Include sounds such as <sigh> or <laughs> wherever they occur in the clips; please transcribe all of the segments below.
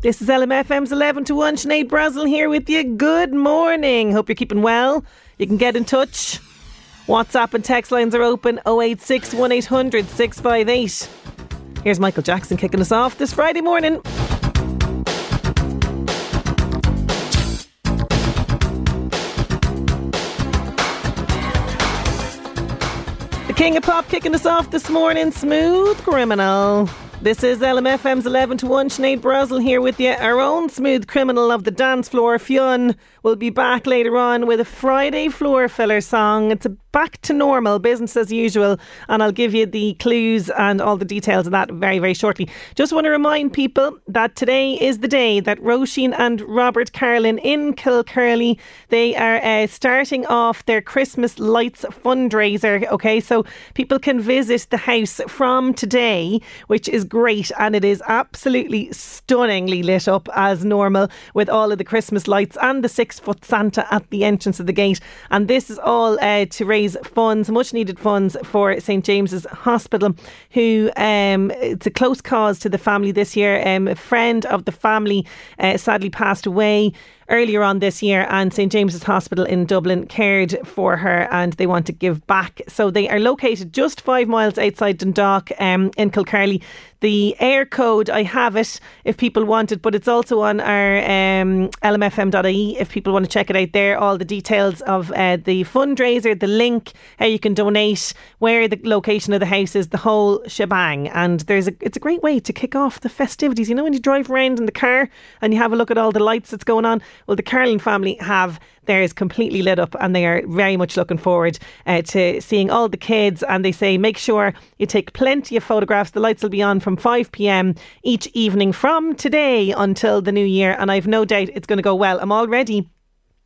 This is LMFM's 11 to 1. Sinead Brazel here with you. Good morning. Hope you're keeping well. You can get in touch. WhatsApp and text lines are open 086 1800 658. Here's Michael Jackson kicking us off this Friday morning. The King of Pop kicking us off this morning. Smooth Criminal. This is LMFM's 11 to 1. Sinead Brazel here with you. Our own smooth criminal of the dance floor, Fionn, will be back later on with a Friday floor filler song. It's back to normal, business as usual, and I'll give you the clues and all the details of that very, very shortly. Just want to remind people that today is the day that Roisin and Robert Carlin in Kilcurry, they are uh, starting off their Christmas lights fundraiser. Okay, so people can visit the house from today, which is great, and it is absolutely stunningly lit up as normal with all of the Christmas lights and the six foot Santa at the entrance of the gate. And this is all uh, to raise funds, much needed funds for St James's Hospital, who um, it's a close cause to the family this year. Um, a friend of the family uh, sadly passed away earlier on this year, and St James's Hospital in Dublin cared for her and they want to give back. So they are located just five miles outside Dundalk um, in Kilcurry. The Eircode, I have it if people want it, but it's also on our um, lmfm.ie if people want to check it out there. All the details of uh, the fundraiser, the link, how you can donate, where the location of the house is, the whole shebang. And there's a, it's a great way to kick off the festivities. You know, when you drive around in the car and you have a look at all the lights that's going on. Well, the Carlin family have theirs completely lit up and they are very much looking forward uh, to seeing all the kids. And they say make sure you take plenty of photographs. The lights will be on from 5 pm each evening from today until the new year. And I've no doubt it's going to go well. I'm already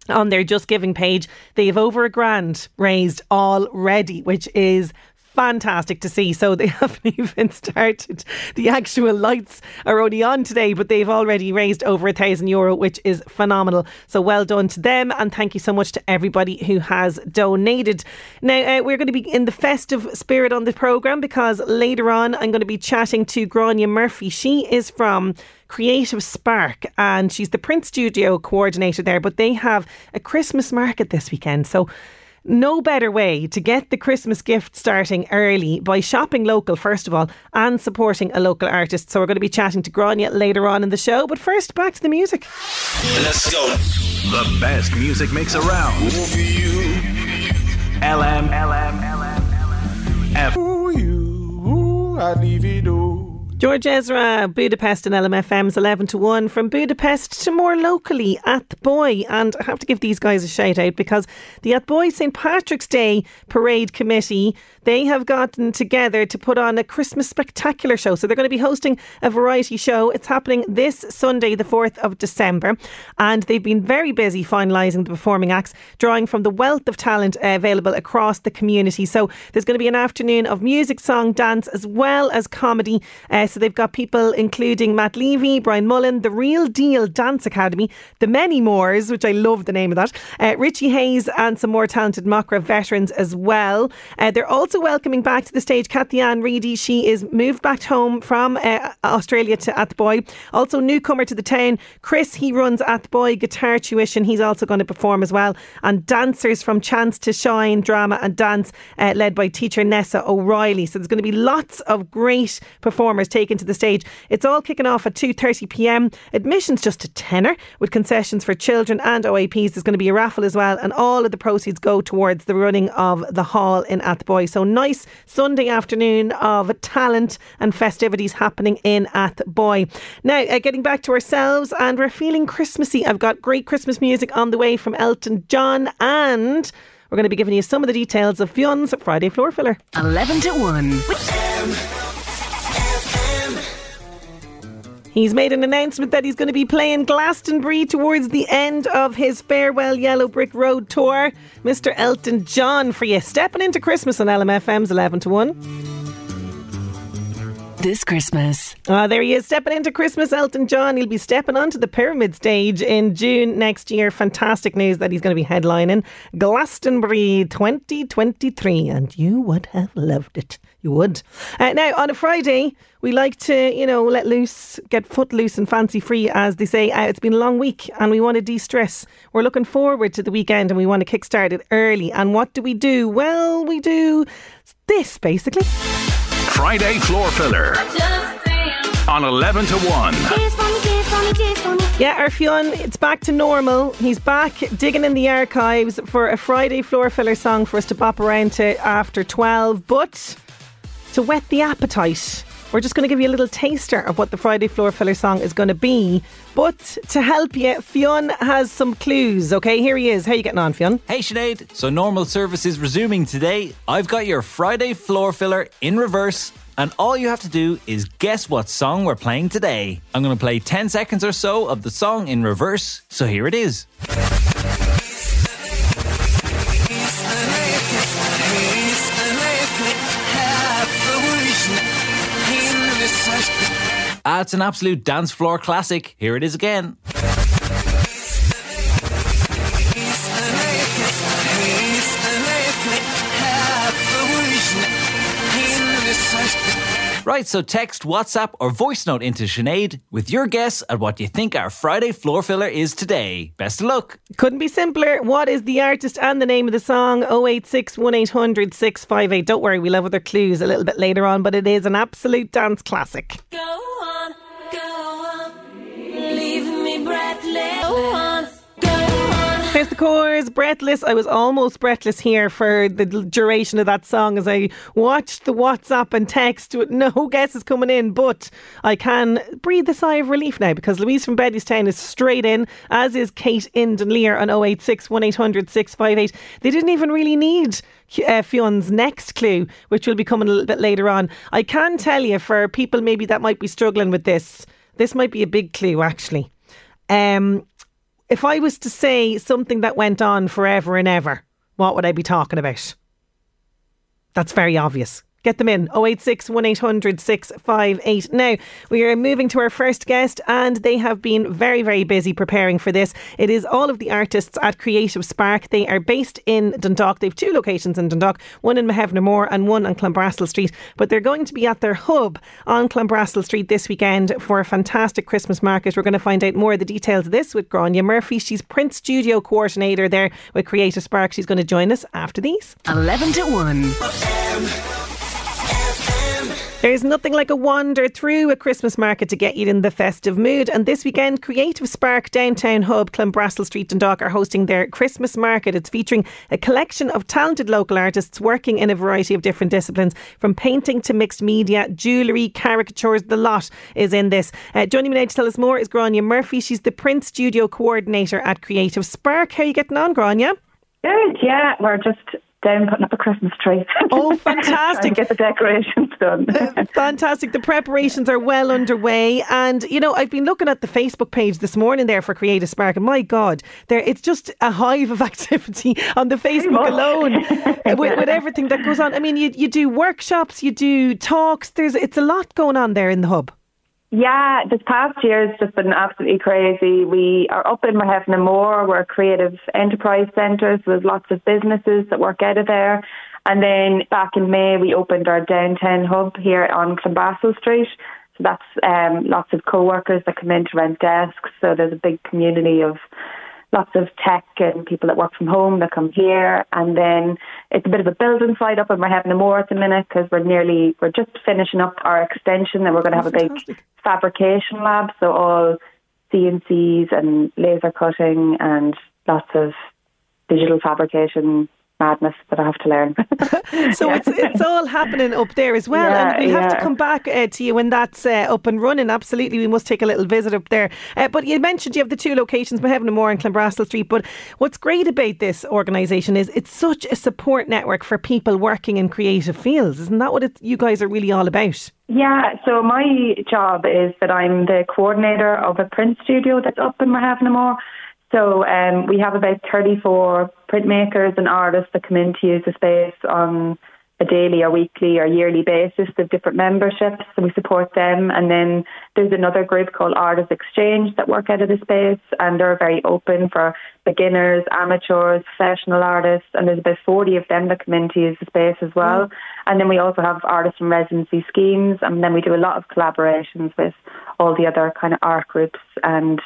on their Just Giving page. They have over a grand raised already, which is fantastic to see. So they <laughs> haven't even started. The actual lights are only on today, but they've already raised over a thousand euro, which is phenomenal. So well done to them, and thank you so much to everybody who has donated. Now uh, we're going to be in the festive spirit on the program because later on I'm going to be chatting to Grania Murphy. She is from. Creative Spark, and she's the print studio coordinator there. But they have a Christmas market this weekend, so no better way to get the Christmas gift starting early by shopping local, first of all, and supporting a local artist. So, we're going to be chatting to Grania later on in the show. But first, back to the music. Let's go. The best music mix around. For you. LM, LM, LM, F. George Ezra, Budapest and LMFM's 11 to 1 from Budapest to more locally at the Boy. And I have to give these guys a shout out because the Athboy St. Patrick's Day Parade Committee, they have gotten together to put on a Christmas spectacular show. So they're going to be hosting a variety show. It's happening this Sunday, the 4th of December. And they've been very busy finalising the performing acts, drawing from the wealth of talent uh, available across the community. So there's going to be an afternoon of music, song, dance, as well as comedy. Uh, so they've got people including Matt Levy, Brian Mullen, the Real Deal Dance Academy, the Many Moors, which I love the name of that, uh, Richie Hayes, and some more talented Macra veterans as well. Uh, they're also welcoming back to the stage Kathy Ann Reedy. She is moved back home from uh, Australia to Athboy. Also, newcomer to the town, Chris. He runs Athboy Guitar Tuition. He's also going to perform as well. And dancers from Chance to Shine, drama and dance, uh, led by teacher Nessa O'Reilly. So there's going to be lots of great performers taken to the stage. It's all kicking off at 2:30 p.m. Admissions just a tenner with concessions for children and OAPs. There's going to be a raffle as well, and all of the proceeds go towards the running of the hall in Athboy. So nice Sunday afternoon of talent and festivities happening in Athboy. Now, uh, getting back to ourselves, and we're feeling Christmassy. I've got great Christmas music on the way from Elton John, and we're going to be giving you some of the details of Fionn's Friday floor filler. 11 to 1. He's made an announcement that he's going to be playing Glastonbury towards the end of his Farewell Yellow Brick Road tour. Mr. Elton John for you, stepping into Christmas on LMFM's 11 to 1. This Christmas. Ah, there he is, stepping into Christmas, Elton John. He'll be stepping onto the Pyramid stage in June next year. Fantastic news that he's going to be headlining Glastonbury 2023, and you would have loved it. You would. Uh, now, on a Friday, we like to, you know, let loose, get foot loose and fancy free, as they say. Uh, it's been a long week and we want to de stress. We're looking forward to the weekend and we want to kickstart it early. And what do we do? Well, we do this basically. Friday floor filler on 11 to 1. Yeah, our Fionn, it's back to normal. He's back digging in the archives for a Friday floor filler song for us to bop around to after 12. But to whet the appetite, we're just going to give you a little taster of what the Friday floor filler song is going to be. But to help you, Fionn has some clues. Okay, here he is. How are you getting on, Fionn? Hey Sinead, so normal service is resuming today. I've got your Friday floor filler in reverse, and all you have to do is guess what song we're playing today. I'm going to play 10 seconds or so of the song in reverse, so here it is. It's an absolute dance floor classic. Here it is again. Right, so text, WhatsApp, or voice note into Sinead with your guess at what you think our Friday floor filler is today. Best of luck. Couldn't be simpler. What is the artist and the name of the song? 086 1800 658. Don't worry, we'll have other clues a little bit later on, but it is an absolute dance classic. Go on, Here's the chorus, breathless. I was almost breathless here for the duration of that song as I watched the WhatsApp and text with no <laughs> guesses coming in, but I can breathe a sigh of relief now because Louise from Bettystown is straight in, as is Kate in Dunleer on 086 1800 658. They didn't even really need uh, next clue, which will be coming a little bit later on. I can tell you for people maybe that might be struggling with this, this might be a big clue actually. Um, if I was to say something that went on forever and ever, what would I be talking about? That's very obvious. Get them in 086 1800 658. Now, we are moving to our first guest, and they have been very, very busy preparing for this. It is all of the artists at Creative Spark. They are based in Dundalk. They have two locations in Dundalk, one in Muirhevna and one on Clanbrassil Street. But they're going to be at their hub on Clanbrassil Street this weekend for a fantastic Christmas market. We're going to find out more of the details of this with Grania Murphy. She's print studio coordinator there with Creative Spark. She's going to join us after these. 11 to 1. There's nothing like a wander through a Christmas market to get you in the festive mood. And this weekend, Creative Spark Downtown Hub, Clanbrassil Street, Dundalk are hosting their Christmas market. It's featuring a collection of talented local artists working in a variety of different disciplines, from painting to mixed media, jewellery, caricatures. The lot is in this. Uh, joining me now to tell us more is Grania Murphy. She's the print studio coordinator at Creative Spark. How are you getting on, Grania? Good, yeah. We're just down putting up a Christmas tree. <laughs> Oh, fantastic. get the decorations done. Uh, fantastic. The preparations are well underway. And, you know, I've been looking at the Facebook page this morning there for Creative Spark. And my God, there it's just a hive of <laughs> activity on the Facebook alone <laughs> uh, with, with everything that goes on. I mean, you, you do workshops, you do talks. There's It's a lot going on there in the hub. Yeah, this past year has just been absolutely crazy. We are up in Muirhevnamor. We're a creative enterprise centre, so there's lots of businesses that work out of there. And then back in May, we opened our downtown hub here on Clanbrassil Street. So that's um, lots of co-workers that come in to rent desks. So there's a big community of lots of tech and people that work from home that come here. And then it's a bit of a building site up and we're having a Moor at the minute because we're nearly, we're just finishing up our extension and we're going to have a big fabrication lab. So all CNCs and laser cutting and lots of digital fabrication madness that I have to learn. <laughs> So it's it's <laughs> all happening up there as well, Yeah, and we'll have to come back uh, to you when that's uh, up and running. Absolutely, we must take a little visit up there. Uh, but you mentioned you have the two locations, Muirhevnamor and Clanbrassil Street. But what's great about this organisation is it's such a support network for people working in creative fields. Isn't that what it, you guys are really all about? Yeah, so my job is that I'm the coordinator of a print studio that's up in Muirhevnamor. So um, we have about 34 printmakers and artists that come in to use the space on a daily or weekly or yearly basis. They have different memberships, so we support them. And then there's another group called Artists Exchange that work out of the space, and they're very open for beginners, amateurs, professional artists. And there's about 40 of them that come in to use the space as well. And then we also have artists in residency schemes, and then we do a lot of collaborations with all the other kind of art groups and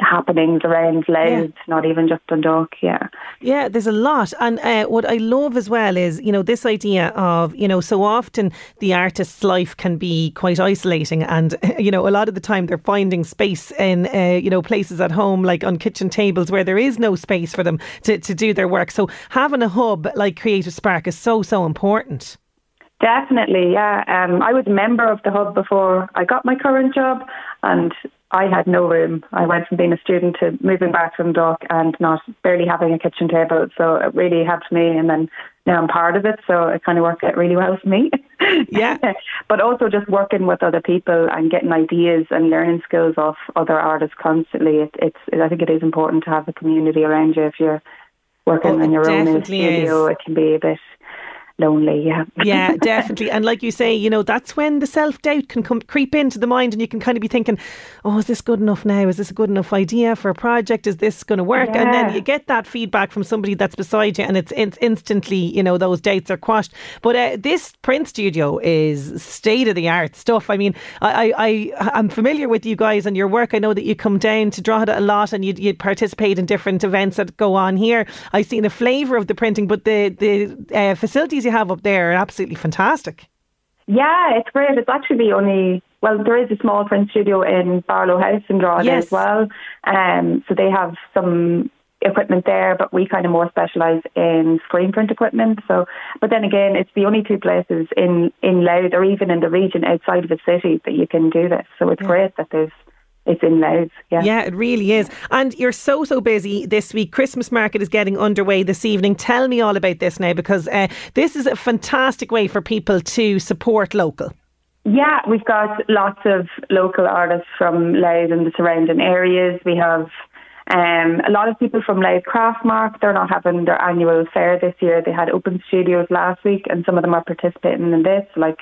happenings around Louth, not even just Dundalk. Yeah. Yeah, there's a lot. And uh, what I love as well is, you know, this idea of, you know, so often the artist's life can be quite isolating. And, <laughs> you know, a lot of the time they're finding space in, uh, you know, places at home, like on kitchen tables where there is no space for them to, to do their work. So having a hub like Creative Spark is so, so important. Definitely, yeah. Um, I was a member of the hub before I got my current job, and I had no room. I went from being a student to moving back from Duck and not barely having a kitchen table. So it really helped me, and then now I'm part of it. So it kind of worked out really well for me. <laughs> Yeah. but also just working with other people and getting ideas and learning skills off other artists constantly. It, it's I think it is important to have a community around you if you're working Oh, on it your own in studio. is. It can be a bit lonely. Yeah. <laughs> Yeah, definitely. And like you say, you know, that's when the self doubt can come creep into the mind, and you can kind of be thinking, "Oh, is this good enough now? Is this a good enough idea for a project? Is this going to work?" And then you get that feedback from somebody that's beside you, and it's, it's instantly, you know, those doubts are quashed. But uh, this print studio is state of the art stuff. I mean, I, I, I I'm familiar with you guys and your work. I know that you come down to Drogheda a lot, and you you participate in different events that go on here. I've seen a flavour of the printing, but the the uh, facilities you have up there are absolutely fantastic. Yeah, it's great. It's actually the only well, there is a small print studio in Barlow House in Drogheda Yes. as well. Um, so they have some equipment there, but we kind of more specialise in screen print equipment. So, but then again, it's the only two places in in Louth or even in the region outside of the city that you can do this. So it's great that there's it's in Louth. Yeah. Yeah, it really is. And you're so, so busy this week. Christmas market is getting underway this evening. Tell me all about this now because uh, this is a fantastic way for people to support local. Yeah, we've got lots of local artists from Louth and the surrounding areas. We have um, a lot of people from Louth Craftmark. They're not having their annual fair this year. They had open studios last week, and some of them are participating in this, like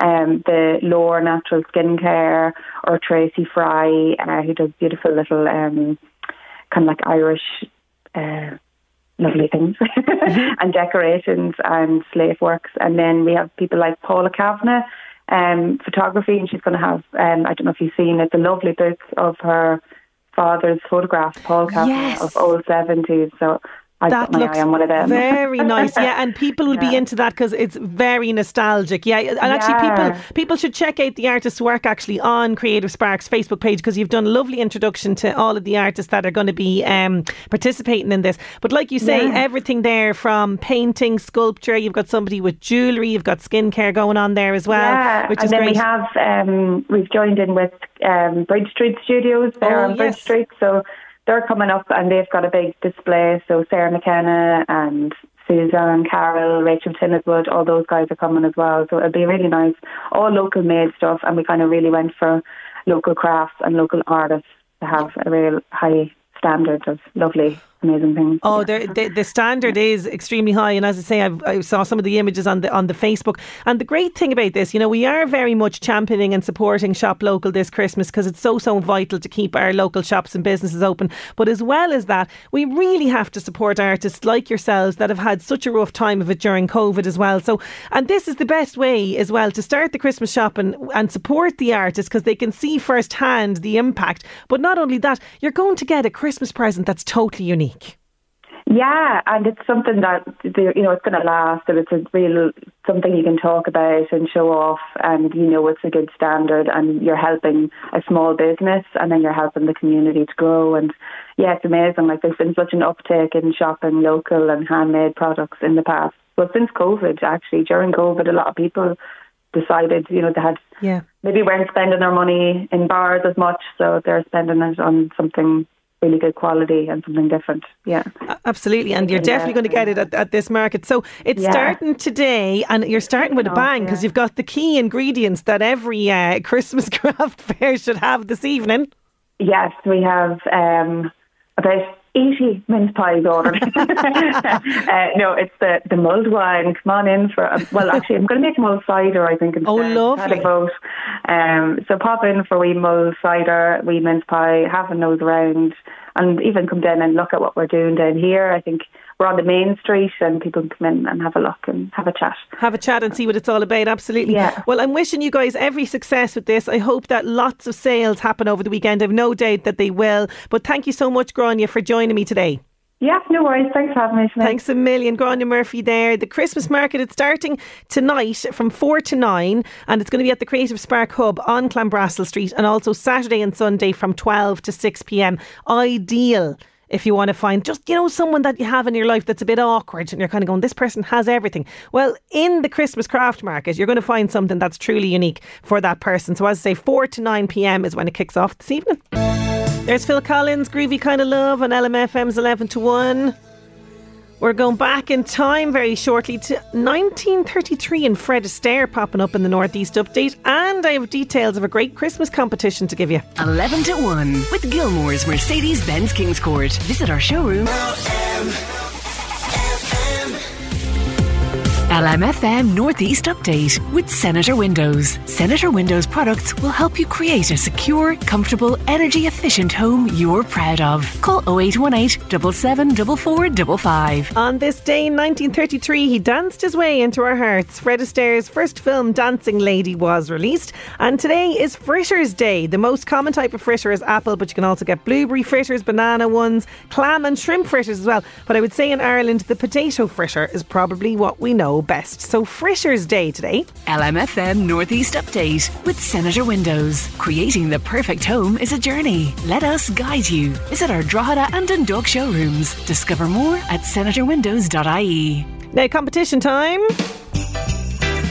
um, the Lore Natural Skincare or Tracy Fry, uh, who does beautiful little um, kind of like Irish. Uh, lovely things <laughs> and decorations and slave works. And then we have people like Paula Kavanagh, um, photography, and she's going to have, um, I don't know if you've seen it, the lovely book of her father's photograph, Paul Kavanagh Yes. of old 70s. So I've that got my looks eye on one of them. very <laughs> nice. Yeah, and people will be into that because it's very nostalgic. Yeah, and actually, Yeah. people people should check out the artist's work actually on Creative Sparks Facebook page because you've done a lovely introduction to all of the artists that are going to be um, participating in this. But like you say, Yeah. everything there from painting, sculpture. You've got somebody with jewellery. You've got skincare going on there as well, yeah, which and is then great. we have um, we've joined in with um, Bridge Street Studios there Oh, on Bridge. Street, so they're coming up and they've got a big display. So Sarah McKenna and Suzanne, Carol, Rachel Tinniswood, all those guys are coming as well. So it'll be really nice. All local made stuff, and we kind of really went for local crafts and local artists to have a real high standard of lovely, amazing things. Oh, the, the the standard is extremely high, and as I say, I've, I saw some of the images on the on the Facebook. And the great thing about this, you know, we are very much championing and supporting shop local this Christmas because it's so so vital to keep our local shops and businesses open. But as well as that, we really have to support artists like yourselves that have had such a rough time of it during COVID as well. So, and this is the best way as well to start the Christmas shopping and support the artists because they can see firsthand the impact. But not only that, you're going to get a Christmas present that's totally unique. Yeah, and it's something that you know it's going to last, and it's a real something you can talk about and show off, and you know it's a good standard, and you're helping a small business, and then you're helping the community to grow, and yeah, it's amazing. Like there's been such an uptake in shopping local and handmade products in the past. Well, since COVID, actually, during COVID, a lot of people decided, you know, they had Yeah. maybe weren't spending their money in bars as much, so they're spending it on something really good quality and something different. Yeah. Absolutely, and you're definitely going to get it at, at this market. So it's Yeah. starting today, and you're starting with a Oh, bang because yeah. you've got the key ingredients that every uh, Christmas <laughs> craft fair should have this evening. Yes, we have um, about 80 mince pies ordered. <laughs> uh, no, it's the, the mulled wine. Come on in for, um, well, actually, I'm going to make mulled cider, I think. Instead. Oh, lovely. A. Um, so pop in for wee mulled cider, wee mince pie, have a nose around, and even come down and look at what we're doing down here. I think we're on the main street, and people can come in and have a look and have a chat. Have a chat and see what it's all about. Absolutely. Yeah. Well, I'm wishing you guys every success with this. I hope that lots of sales happen over the weekend. I've no doubt that they will. But thank you so much, Grania, for joining me today. Yeah, no worries. Thanks for having me. Sinead. Thanks a million, Grania Murphy there. The Christmas market, it's starting tonight from 4 to 9 and it's going to be at the Creative Spark Hub on Clanbrassil Street and also Saturday and Sunday from 12 to 6 pm. Ideal if you want to find just, you know, someone that you have in your life that's a bit awkward and you're kind of going, this person has everything. Well, in the Christmas craft market, you're going to find something that's truly unique for that person. So, as I say, 4 to 9 pm is when it kicks off this evening. There's Phil Collins, Groovy Kind of Love on LMFM's 11 to 1. We're going back in time very shortly to 1933 and Fred Astaire popping up in the Northeast Update. And I have details of a great Christmas competition to give you. 11 to 1 with Gilmore's Mercedes Benz Kings Court. Visit our showroom. LMFM Northeast Update with Senator Windows. Senator Windows products will help you create a secure, comfortable, energy efficient home you're proud of. Call 0818 774455. On this day in 1933, he danced his way into our hearts. Fred Astaire's first film, Dancing Lady, was released. And today is Fritters Day. The most common type of fritter is apple, but you can also get blueberry fritters, banana ones, clam and shrimp fritters as well. But I would say in Ireland, the potato fritter is probably what we know best. So Fritters Day today. LMFM Northeast Update with Senator Windows. Creating the perfect home is a journey. Let us guide you. Visit our Drogheda and Dundalk showrooms. Discover more at senatorwindows.ie. Now, competition time.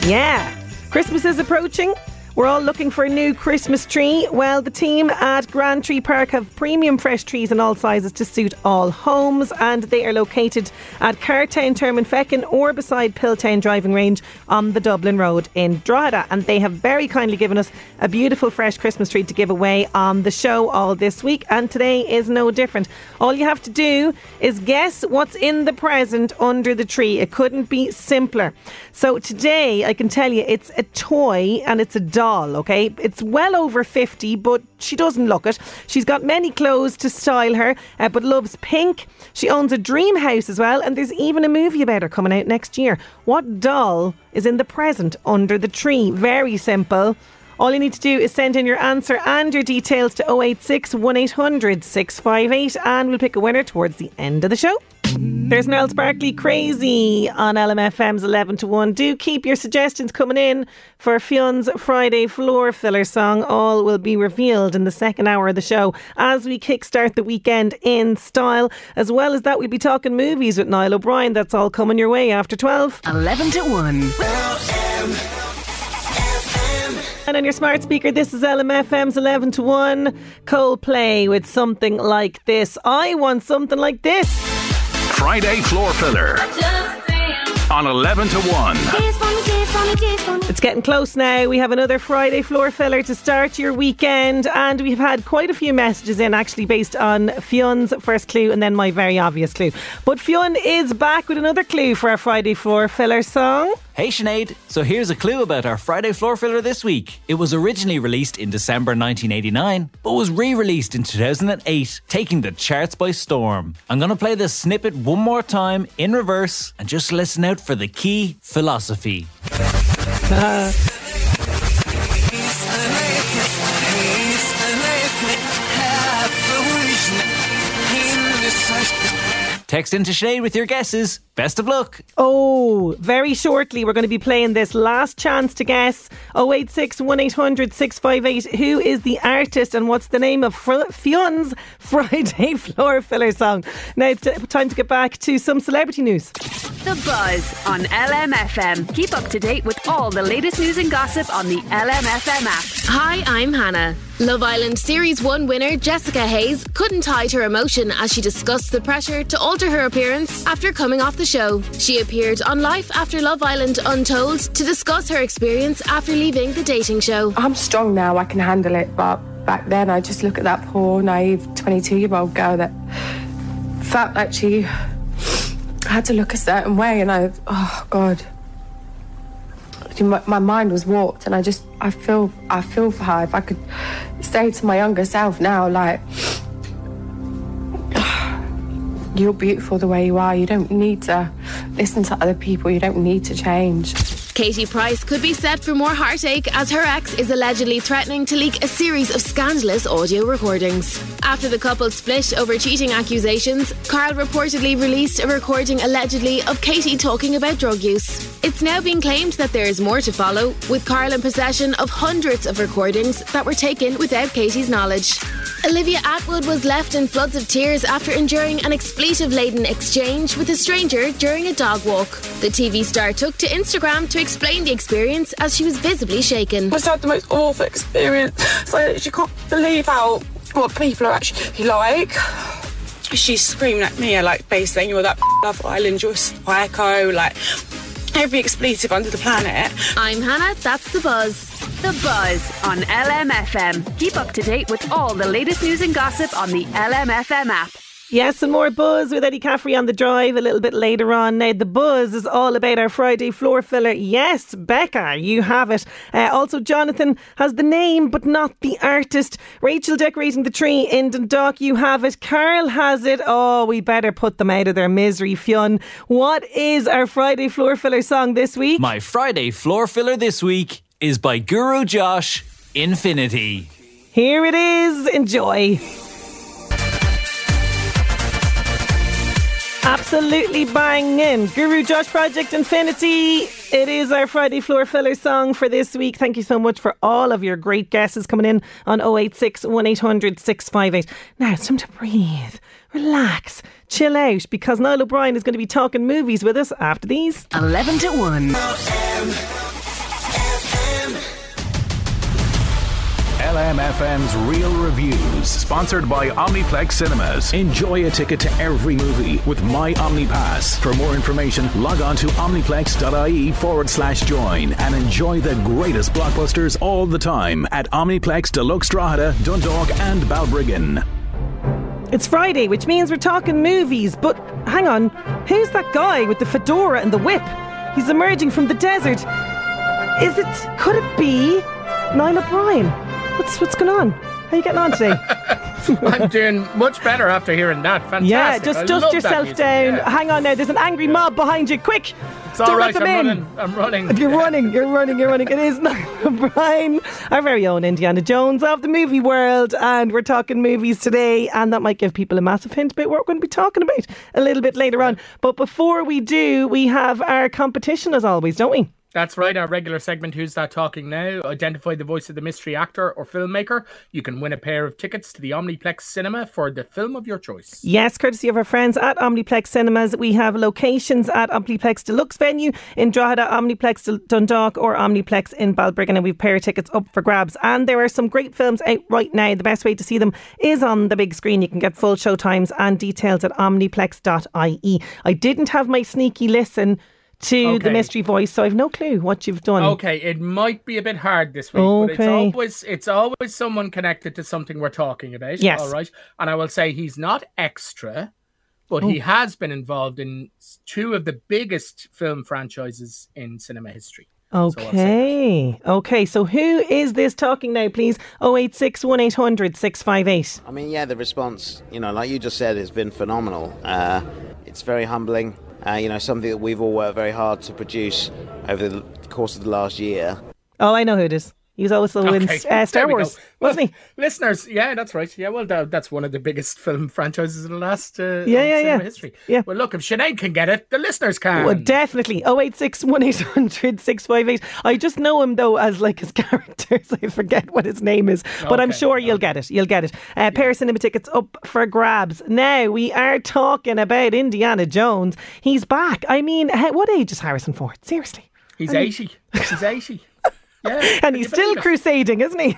Yeah, Christmas is approaching. We're all looking for a new Christmas tree. Well, the team at Grand Tree Park have premium fresh trees in all sizes to suit all homes, and they are located at Cartown Termonfeckin or beside Pilltown Driving Range on the Dublin Road in Drogheda. And they have very kindly given us a beautiful fresh Christmas tree to give away on the show all this week, and today is no different. All you have to do is guess what's in the present under the tree. It couldn't be simpler. So today, I can tell you it's a toy and it's a doll, okay? It's well over 50, but she doesn't look it. She's got many clothes to style her, uh, but loves pink. She owns a dream house as well, and there's even a movie about her coming out next year. What doll is in the present under the tree? Very simple. All you need to do is send in your answer and your details to 086 1800 658 and we'll pick a winner towards the end of the show. There's Gnarls Barkley Crazy on LMFM's 11 to 1. Do keep your suggestions coming in for Fionn's Friday floor filler song. All will be revealed in the second hour of the show as we kickstart the weekend in style. As well as that, we'll be talking movies with Niall O'Brien. That's all coming your way after 12. 11 to 1. And on your smart speaker, this is LMFM's 11 to 1. Coldplay with something like this. I want something like this. Friday Floor Filler. On 11 to 1. It's getting close now. We have another Friday floor filler to start your weekend, and we've had quite a few messages in actually based on Fionn's first clue and then my very obvious clue. But Fionn is back with another clue for our Friday floor filler song. Hey Sinead, so here's a clue about our Friday floor filler this week. It was originally released in December 1989, but was re released in 2008, taking the charts by storm. I'm going to play this snippet one more time in reverse and just listen out for the key philosophy. <laughs> Text into Sinead with your guesses. Best of luck. Oh, very shortly we're going to be playing this last chance to guess 086 1800 658. Who is the artist and what's the name of Fr- Fionn's <laughs> Friday floor filler song? Now it's t- time to get back to some celebrity news. The Buzz on LMFM. Keep up to date with all the latest news and gossip on the LMFM app. Hi, I'm Hannah. Love Island Series 1 winner Jessica Hayes couldn't hide her emotion as she discussed the pressure to alter her appearance after coming off the show. She appeared on Life After Love Island Untold to discuss her experience after leaving the dating show. I'm strong now, I can handle it, but back then I just look at that poor, naive 22 year old girl that felt like she had to look a certain way, and I, oh God. My, my mind was warped, and I just, I feel, I feel for her. If I could say to my younger self now, like, <sighs> you're beautiful the way you are. You don't need to listen to other people. You don't need to change. Katie Price could be set for more heartache as her ex is allegedly threatening to leak a series of scandalous audio recordings. After the couple split over cheating accusations, Carl reportedly released a recording allegedly of Katie talking about drug use. It's now being claimed that there is more to follow, with Carl in possession of hundreds of recordings that were taken without Katie's knowledge. Olivia Attwood was left in floods of tears after enduring an expletive laden exchange with a stranger during a dog walk. The TV star took to Instagram to explain the experience as she was visibly shaken. I just had the most awful experience. So you can't believe how what people are actually like. She's screaming at me, like basically you're that <laughs> Love Island, you're a psycho, like every expletive under the planet. I'm Hannah, that's the buzz. The Buzz on LMFM. Keep up to date with all the latest news and gossip on the LMFM app. Yes, and more buzz with Eddie Caffrey on the drive a little bit later on. Now, the buzz is all about our Friday floor filler. Yes, Becca, you have it. Uh, also, Jonathan has the name but not the artist. Rachel decorating the tree in Dundalk, you have it. Carl has it. Oh, we better put them out of their misery, Fionn. What is our Friday floor filler song this week? My Friday floor filler this week is by Guru Josh Infinity. Here it is. Enjoy. Absolutely banging. In. Guru Josh Project Infinity. It is our Friday floor filler song for this week. Thank you so much for all of your great guesses coming in on 086 1800 658. Now it's time to breathe, relax, chill out because Niall O'Brien is going to be talking movies with us after these. 11 to 1. LMFM's Real Reviews, sponsored by Omniplex Cinemas. Enjoy a ticket to every movie with My OmniPass. For more information, log on to omniplex.ie forward slash join and enjoy the greatest blockbusters all the time at Omniplex Deluxe Drogheda, Dundalk, and Balbriggan. It's Friday, which means we're talking movies. But hang on, who's that guy with the fedora and the whip? He's emerging from the desert. Is it? Could it be Niall O'Brien? What's what's going on? How are you getting on today? <laughs> I'm doing much better after hearing that. Fantastic. yeah, just I dust yourself down. Yeah. Hang on now. There's an angry mob behind you. Quick! It's all right. I'm in. running. I'm running. <laughs> You're running, you're running, you're running. It is O'Brien, <laughs> our very own Indiana Jones of the movie world, and we're talking movies today, and that might give people a massive hint about what we're going to be talking about a little bit later on. But before we do, we have our competition as always, don't we? That's right, our regular segment, Who's That Talking Now? Identify the voice of the mystery actor or filmmaker. You can win a pair of tickets to the Omniplex Cinema for the film of your choice. Yes, courtesy of our friends at Omniplex Cinemas. We have locations at Omniplex Deluxe venue in Drogheda, Omniplex Dundalk, or Omniplex in Balbriggan, and we've pair of tickets up for grabs. And there are some great films out right now. The best way to see them is on the big screen. You can get full show times and details at omniplex.ie. I didn't have my sneaky listen to the mystery voice, so I've no clue what you've done. Okay, it might be a bit hard this week, but it's Okay. always it's always someone connected to something we're talking about. Yes. All right. And I will say he's not extra, but he Oh. has been involved in two of the biggest film franchises in cinema history. Okay. okay. So who is this talking now, please? 086 1800 658. I mean, yeah, the response, you know, like you just said, has been phenomenal. Uh, it's very humbling. Uh, you know, something that we've all worked very hard to produce over the course of the last year. Oh, I know who it is. He was also in Okay, uh, Star there we go. Wars, wasn't he? Listeners, yeah, that's right. Yeah, well, that, that's one of the biggest film franchises in the last uh, Yeah, yeah, yeah. history. Yeah. Well, look, if Sinead can get it, the listeners can. Well, definitely. 086 1800 658. I just know him, though, as like his <laughs> characters. I forget what his name is. But I'm sure you'll get it. You'll get it. Uh, Pair of cinema tickets up for grabs. Now, we are talking about Indiana Jones. He's back. I mean, what age is Harrison Ford? Seriously. He's I mean- 80. He's 80. Yeah. And he's still crusading, isn't he?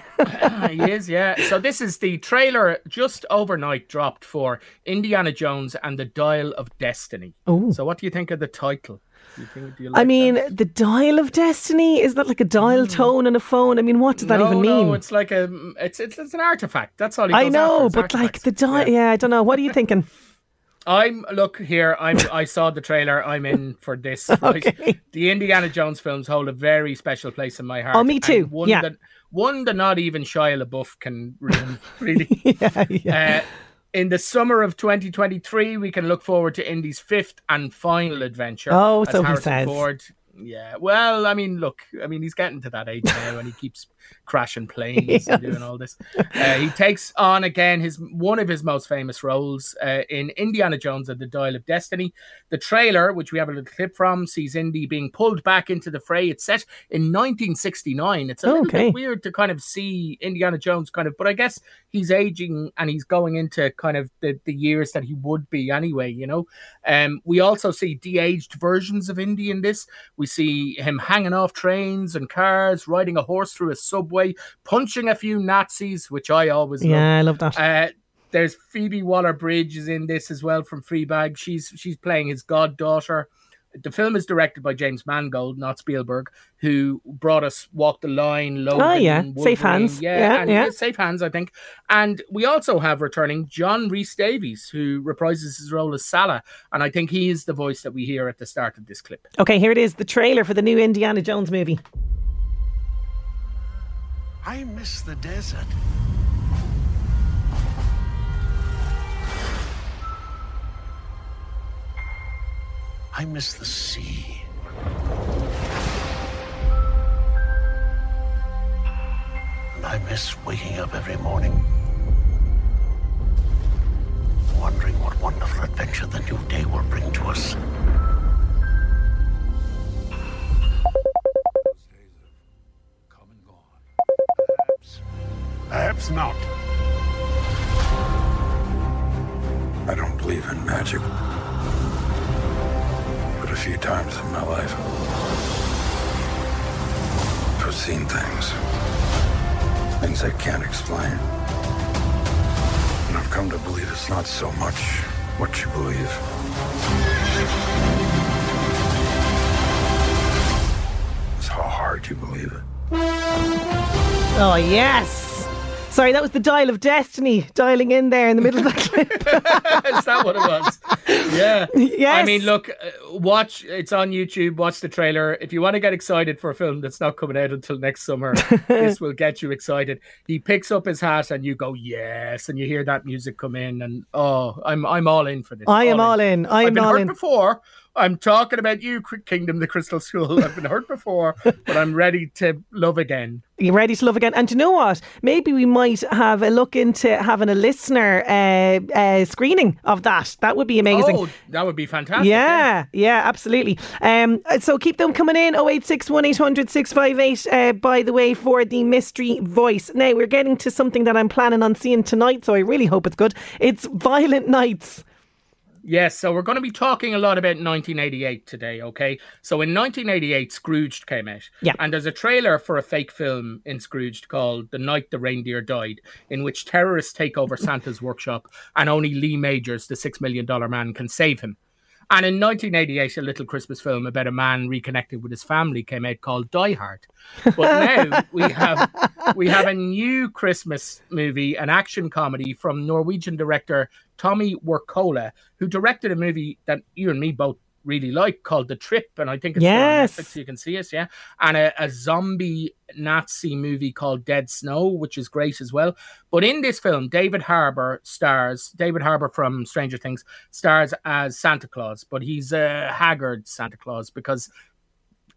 he is, yeah. So this is the trailer just overnight dropped for Indiana Jones and the Dial of Destiny. Oh. So what do you think of the title? Do you think, do you I mean, that? the dial of destiny is that like a dial hmm. tone on a phone? I mean, what does that no, even mean? No, it's like a it's it's, it's an artifact. That's all he I know, but like the dial, yeah. I don't know. What are you thinking? <laughs> I'm look here. I'm <laughs> I saw the trailer. I'm in for this. <laughs> right? Okay. The Indiana Jones films hold a very special place in my heart. Oh, me and too. One Yeah. that one that not even Shia LaBeouf can ruin. <laughs> Really. yeah, yeah. Uh, in the summer of 2023, we can look forward to Indy's fifth and final adventure. Oh, as so he says. Ford. Yeah, well, I mean, look, I mean, he's getting to that age now, and he keeps <laughs> crashing planes and doing all this. Uh, he takes on again his one of his most famous roles uh, in Indiana Jones and the Dial of Destiny. The trailer, which we have a little clip from, sees Indy being pulled back into the fray. It's set in 1969. It's a little Okay. bit weird to kind of see Indiana Jones kind of, but I guess he's aging and he's going into kind of the, the years that he would be anyway, you know. Um, we also see de-aged versions of Indy in this. We see him hanging off trains and cars, riding a horse through a subway, punching a few Nazis, which I always love. Yeah, I love that. Uh, there's Phoebe Waller Bridge is in this as well from Fleabag. She's she's playing his goddaughter. The film is directed by James Mangold, not Spielberg, who brought us Walk the Line, ah, Logan, Oh, yeah. Wolverine. Safe Hands. yeah, Yeah, and yeah. Safe Hands, I think. And we also have returning John Rhys Davies, who reprises his role as Sallah, and I think he is the voice that we hear at the start of this clip. Okay, here it is the trailer for the new Indiana Jones movie. I miss the desert. I miss the sea. And I miss waking up every morning, wondering what wonderful adventure the new day will bring to us. Come and go on. Perhaps. Perhaps not. I don't believe in magic. Few times in my life, I've seen things. Things I can't explain. And I've come to believe it's not so much what you believe. It's how hard you believe it. Oh, yes. Sorry, that was the dial of destiny dialing in there in the middle of that <laughs> clip. is that what it was? Yeah. <laughs> Yes. I mean, look, uh, watch. It's on YouTube. Watch the trailer. If you want to get excited for a film that's not coming out until next summer, <laughs> this will get you excited. He picks up his hat, and you go yes, and you hear that music come in, and oh, I'm I'm all in for this. I am all in. I I've am been all hurt in. before. I'm talking about you, Kingdom, the Crystal Skull. I've been hurt before, but I'm ready to love again. You're ready to love again? And do you know what? Maybe we might have a look into having a listener uh, uh, screening of that. That would be amazing. Oh, that would be fantastic. Yeah, yeah, absolutely. Um, so keep them coming in 086 1800 658, uh, by the way, for the mystery voice. Now, we're getting to something that I'm planning on seeing tonight, so I really hope it's good. It's Violent Nights. Yes, so we're going to be talking a lot about 1988 today, okay? So in 1988, Scrooged came out. Yeah. And there's a trailer for a fake film in Scrooged called The Night the Reindeer Died, in which terrorists take over Santa's workshop and only Lee Majors, the $6 million man, can save him. And in 1988, a little Christmas film about a man reconnecting with his family came out called Die Hard. But now we have we have a new Christmas movie, an action comedy from Norwegian director Tommy Wirkola, who directed a movie that you and me both really like called The Trip, and I think it's Yes. on Netflix. You can see it, yeah. And a, a zombie Nazi movie called Dead Snow, which is great as well. But in this film, David Harbour stars. David Harbour from Stranger Things stars as Santa Claus, but he's a haggard Santa Claus because.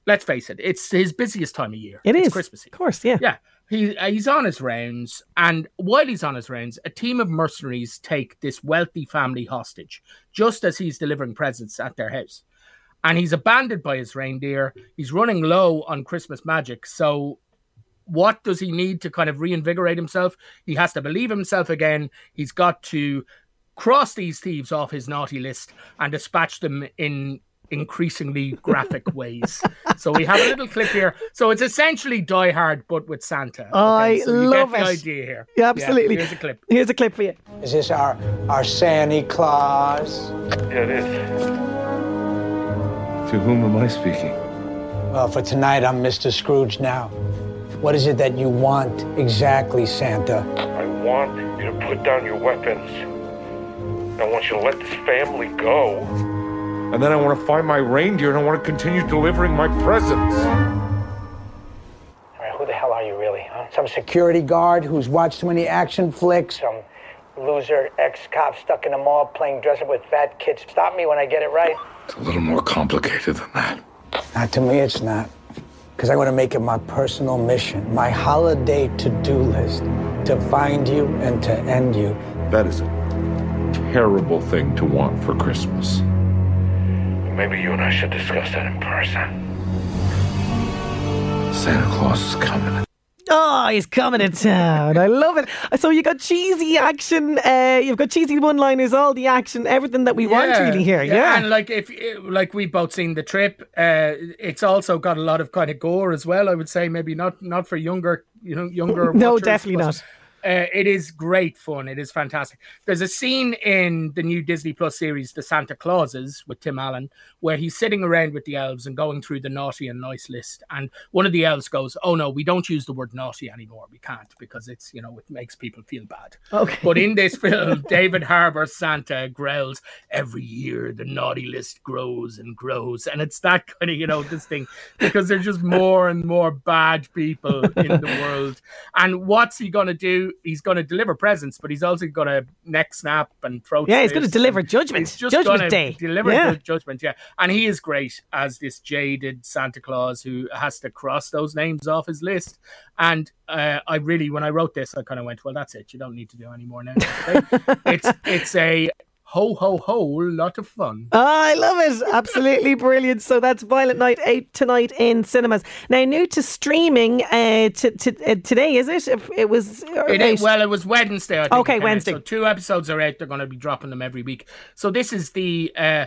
Let's face it; it's his busiest time of year. It it's is. Christmas Eve. Of course, yeah. Yeah. He, uh, he's on his rounds, and while he's on his rounds, a team of mercenaries take this wealthy family hostage just as he's delivering presents at their house. And he's abandoned by his reindeer. He's running low on Christmas magic. So, what does he need to kind of reinvigorate himself? He has to believe himself again. He's got to cross these thieves off his naughty list and dispatch them in increasingly graphic <laughs> ways. So we have a little clip here. So it's essentially Die Hard, but with Santa. I so you love get the it. idea here. Yeah, absolutely. here's a clip. Here's a clip for you. Is this our our Santa Claus? Yeah, it is. To whom am I speaking? Well, for tonight, I'm Mr. Scrooge now. What is it that you want exactly, Santa? I want you to put down your weapons. I want you to let this family go. And then I want to find my reindeer and I want to continue delivering my presents. All right, who the hell are you really, huh? Some security guard who's watched too many action flicks? Some loser ex-cop stuck in a mall playing dress up with fat kids. Stop me when I get it right. It's a little more complicated than that. Not to me, it's not. Because I want to make it my personal mission, my holiday to-do list, to find you and to end you. That is a terrible thing to want for Christmas. Maybe you and I should discuss that in person. Santa Claus is coming. Oh, he's coming to town. I love it. So you got cheesy action, uh, you've got cheesy one-liners, all the action, everything that we want really here. Yeah. and like if like we've both seen the trip, uh, it's also got a lot of kind of gore as well. I would say maybe not not for younger, you know, younger. <laughs> No, watchers, definitely but, not. Uh, it is great fun. It is fantastic. There's a scene in the new Disney Plus series, The Santa Clauses, with Tim Allen, where he's sitting around with the elves and going through the naughty and nice list. And one of the elves goes, "Oh no, we don't use the word naughty anymore. We can't because it's you know it makes people feel bad." Okay. But in this <laughs> film, David Harbour Santa growls, every year the naughty list grows and grows. And it's that kind of, you know, this thing, because there's just more and more bad people in the <laughs> world. And what's he going to do? He's going to deliver presents, but he's also going to neck snap and throw. Yeah, he's gonna deliver judgment. Judgment Day. Deliver Yeah. judgment, yeah. And he is great as this jaded Santa Claus who has to cross those names off his list. And uh, I really, when I wrote this, I kind of went, "Well, that's it. You don't need to do any more now." <laughs> it's it's a ho ho ho lot of fun. Oh, I love it. Absolutely <laughs> brilliant. So that's Violent Night 8 tonight in cinemas. Now, new to streaming uh, to, to, uh, today, is it? If It was. It is, well, it was Wednesday. I think Okay, came out. Wednesday. So two episodes are out. They're going to be dropping them every week. So this is the uh,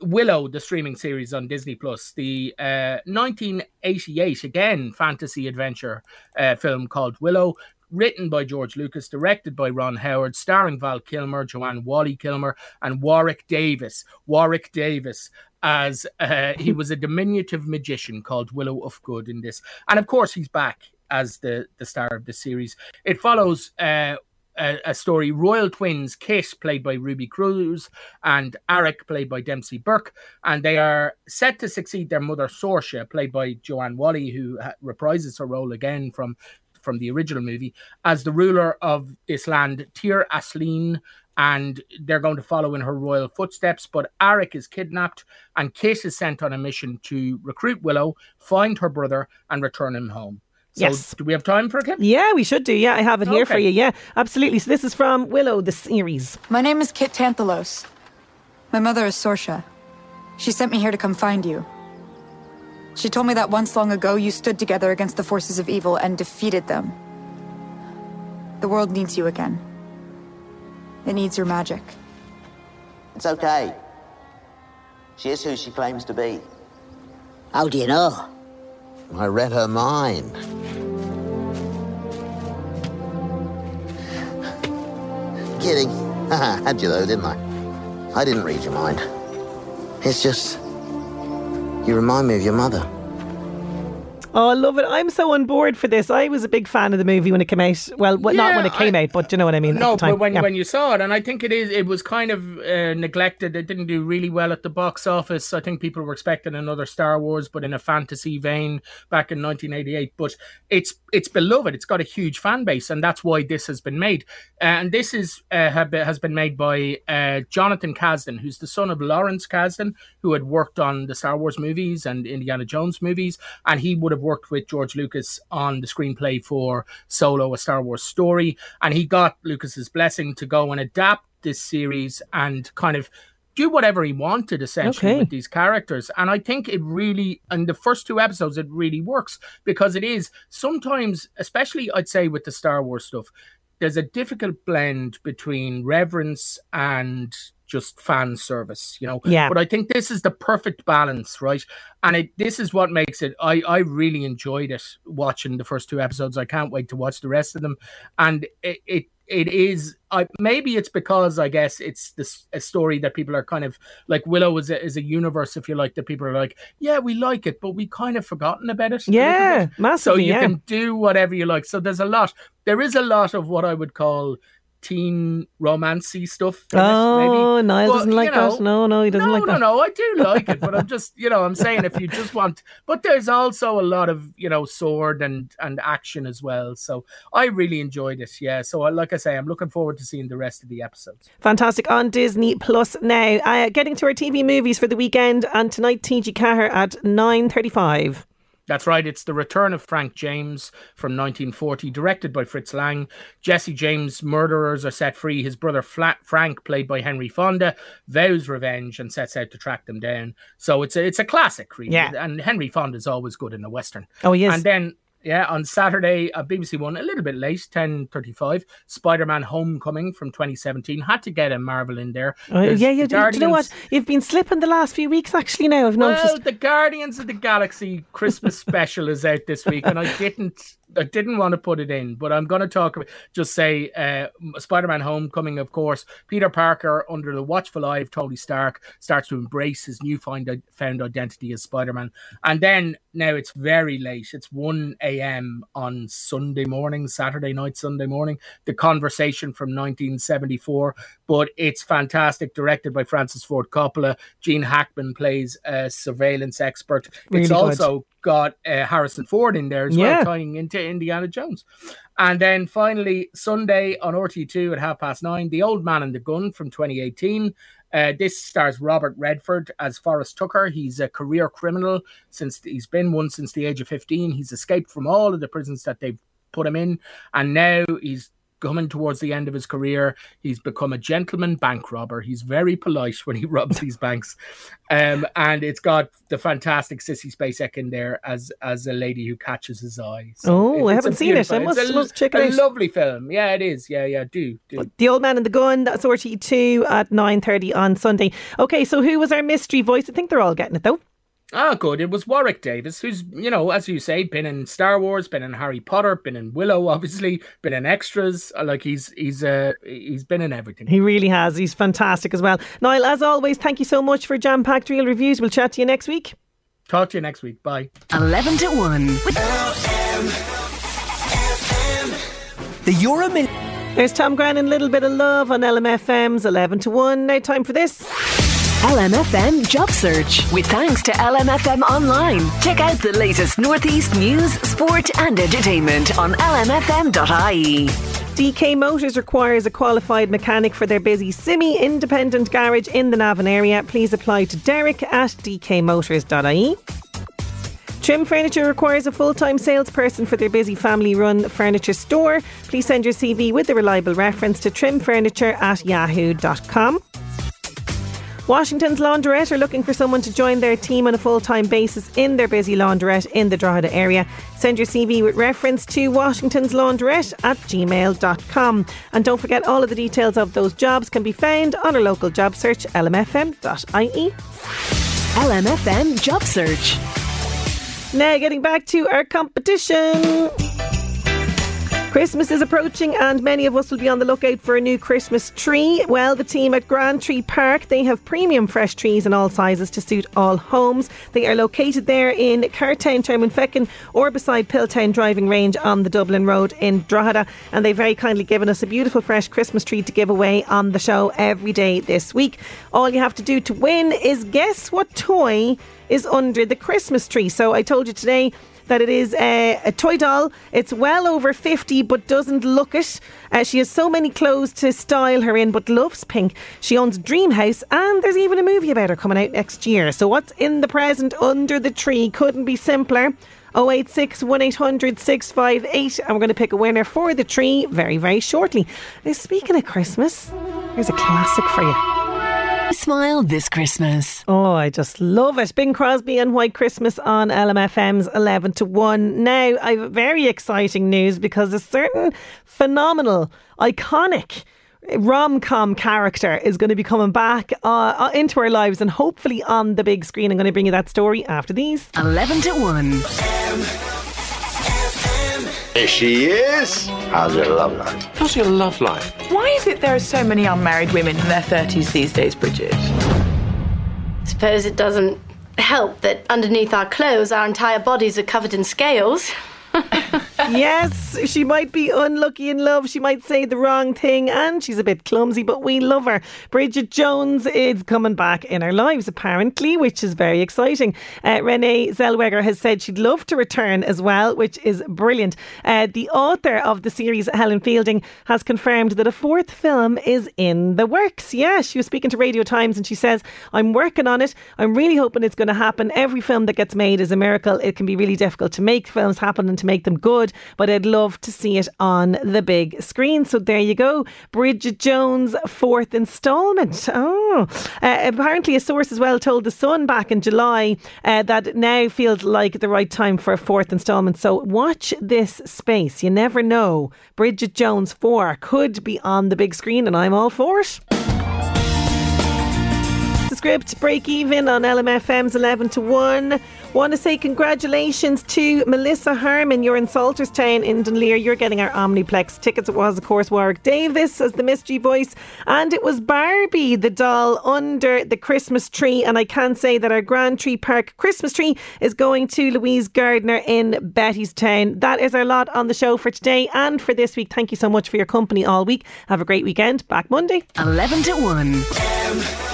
Willow, the streaming series on Disney Plus, the uh, 1988 again fantasy adventure uh, film called Willow. Written by George Lucas, directed by Ron Howard, starring Val Kilmer, Joanne Whalley Kilmer, and Warwick Davis. Warwick Davis as uh, he was a diminutive magician called Willow Ufgood in this, and of course he's back as the the star of the series. It follows uh, a, story: royal twins Kit, played by Ruby Cruz, and Airk, played by Dempsey Bryk, and they are set to succeed their mother Sorsha, played by Joanne Whalley, who reprises her role again from from the original movie as the ruler of this land, Tir Asleen. And they're going to follow in her royal footsteps. But Airk is kidnapped, and Kit is sent on a mission to recruit Willow, find her brother, and return him home. So, Yes. do we have time for a clip? Yeah, we should do. Yeah, I have it here for you. Yeah, absolutely. So this is from Willow, the series. My name is Kit Tanthalos. My mother is Sorsha. She sent me here to come find you. She told me that once long ago you stood together against the forces of evil and defeated them. The world needs you again. It needs your magic. It's okay. She is who she claims to be. How do you know? I read her mind. Kidding. <laughs> Had you though, didn't I? I didn't read your mind. It's just. You remind me of your mother. Oh, I love it. I'm so on board for this. I was a big fan of the movie when it came out. Well, well not when it came out, but do you know what I mean. No, the time. but when Yeah. when you saw it, and I think it is, it was kind of uh, neglected. It didn't do really well at the box office. I think people were expecting another Star Wars, but in a fantasy vein back in 1988. But it's it's beloved. It's got a huge fan base, and that's why this has been made. And this is uh, has been made by uh, Jonathan Kasdan, who's the son of Lawrence Kasdan, who had worked on the Star Wars movies and Indiana Jones movies, and he would have worked with George Lucas on the screenplay for Solo, a Star Wars story, and he got Lucas's blessing to go and adapt this series and kind of do whatever he wanted essentially Okay. with these characters and i think it really in the first two episodes it really works because it is sometimes especially i'd say with the star wars stuff there's a difficult blend between reverence and just fan service you know Yeah. but i think this is the perfect balance right and it this is what makes it i i really enjoyed it watching the first two episodes i can't wait to watch the rest of them and it it, it is I, maybe it's because I guess it's this a story that people are kind of like Willow is a, is a universe if you like that people are like yeah we like it but we kind of forgotten about it Yeah, bit. so you yeah. can do whatever you like so there's a lot there is a lot of what I would call teen romancy stuff it, Oh, maybe. Niall But, doesn't like know, that. No, no, he doesn't no, like no, that. no. no, I do like it, but I'm just, you know, I'm saying if you just want, but there's also a lot of, you know, sword and and action as well. So I really enjoyed it. Yeah. So I- like I say, I'm looking forward to seeing the rest of the episodes. Fantastic on Disney Plus now. Uh, getting to our TV movies for the weekend, and tonight TG4 at nine thirty-five. That's right. It's the return of Frank James from 1940, directed by Fritz Lang. Jesse James' murderers are set free. His brother Frank, played by Henry Fonda, vows revenge and sets out to track them down. So it's a it's a classic, really. Yeah. And Henry Fonda is always good in a western. Oh, he is. And then. Yeah, on Saturday, uh, a BBC One, a little bit late, ten thirty-five. Spider-Man: Homecoming from 2017 had to get a Marvel in there. Oh, yeah, yeah. the Do, do you know what? You've been slipping the last few weeks. Actually, now I've noticed. well, the Guardians of the Galaxy Christmas <laughs> special is out this week, and I didn't, I didn't want to put it in, but I'm going to talk about, just say, uh, Spider-Man: Homecoming, of course. Peter Parker, under the watchful eye of Tony Stark, starts to embrace his newfound found identity as Spider-Man, and then now it's very late. It's 1 a.m. on Sunday morning, Saturday night, Sunday morning. The conversation from 1974, but it's fantastic. Directed by Francis Ford Coppola. Gene Hackman plays a surveillance expert. Really it's good. also got uh, Harrison Ford in there as Yeah. well, tying into Indiana Jones. And then finally, Sunday on RTÉ2 at half past nine, The Old Man and the Gun from 2018. Uh, this stars Robert Redford as Forrest Tucker. He's a career criminal since he's been one since the age of 15. He's escaped from all of the prisons that they've put him in, and now he's coming towards the end of his career. He's become a gentleman bank robber. He's very polite when he <laughs> robs these banks, um, and it's got the fantastic Sissy Spacek in there as as a lady who catches his eye. Oh, I haven't seen it. I must- it's a, must check it a out. lovely film. Yeah, it is. Yeah, yeah. Do do. The Old Man and the Gun. That's RTÉ2 at nine thirty on Sunday. Okay, so who was our mystery voice? I think they're all getting it though. Ah, good. It was Warwick Davis, who's, you know, as you say, been in Star Wars, been in Harry Potter, been in Willow, <laughs> obviously, been in extras. Uh, Like he's he's uh he's been in everything. He really has. He's fantastic as well. Niall, as always, thank you so much for jam packed real reviews. We'll chat to you next week. Talk to you next week. Bye. 11 to 1 with The Euromin. There's Tom Grennan, Little Bit of Love on LMFM's 11 to 1. Now, time for this. LMFM Job Search. With thanks to LMFM Online. Check out the latest Northeast news, sport, and entertainment on lmfm.ie. DK Motors requires a qualified mechanic for their busy semi independent garage in the Navan area. Please apply to Derek at dkmotors.ie. Trim Furniture requires a full time salesperson for their busy family run furniture store. Please send your CV with a reliable reference to trimfurniture at yahoo.com. Washington's Laundrette are looking for someone to join their team on a full time basis in their busy laundrette in the Drogheda area. Send your CV with reference to Washington's Laundrette at gmail.com. And don't forget, all of the details of those jobs can be found on our local job search, lmfm.ie. LMFM Job Search. Now, getting back to our competition. Christmas is approaching and many of us will be on the lookout for a new Christmas tree. Well, the team at Grand Tree Park, they have premium fresh trees in all sizes to suit all homes. They are located there in Cartown, Termonfeckin or beside Pilltown Driving Range on the Dublin Road in Drogheda and they've very kindly given us a beautiful fresh Christmas tree to give away on the show every day this week. All you have to do to win is guess what toy is under the Christmas tree. So I told you today that it is a, a toy doll. It's well over 50 but doesn't look it. Uh, she has so many clothes to style her in but loves pink. She owns Dream House and there's even a movie about her coming out next year. So what's in the present under the tree couldn't be simpler. 086 1800 658 and we're going to pick a winner for the tree very very shortly. Now speaking of Christmas, here's a classic for you. Smile this Christmas. Oh, I just love it. Bing Crosby and White Christmas on LMFM's 11 to 1. Now, I have very exciting news because a certain phenomenal, iconic rom com character is going to be coming back uh, uh, into our lives and hopefully on the big screen. I'm going to bring you that story after these. 11 to 1. There she is. How's your love life? How's your love life? Why is it there are so many unmarried women in their 30s these days, Bridget? Suppose it doesn't help that underneath our clothes, our entire bodies are covered in scales. <laughs> yes, she might be unlucky in love. She might say the wrong thing, and she's a bit clumsy, but we love her. Bridget Jones is coming back in our lives, apparently, which is very exciting. Uh, Renee Zellweger has said she'd love to return as well, which is brilliant. Uh, the author of the series, Helen Fielding, has confirmed that a fourth film is in the works. Yeah, she was speaking to Radio Times and she says, I'm working on it. I'm really hoping it's going to happen. Every film that gets made is a miracle. It can be really difficult to make films happen and to make them good, but I'd love to see it on the big screen. So there you go. Bridget Jones' fourth instalment. Oh, uh, apparently, a source as well told The Sun back in July uh, that now feels like the right time for a fourth instalment. So watch this space. You never know. Bridget Jones 4 could be on the big screen, and I'm all for it script break even on LMFM's 11 to 1. Want to say congratulations to Melissa Harmon. You're in Salterstown in Dunleer. You're getting our Omniplex tickets. It was, of course, Warwick Davis as the mystery voice. And it was Barbie, the doll, under the Christmas tree. And I can say that our Grand Tree Park Christmas tree is going to Louise Gardner in Bettystown. That is our lot on the show for today and for this week. Thank you so much for your company all week. Have a great weekend. Back Monday. 11 to 1.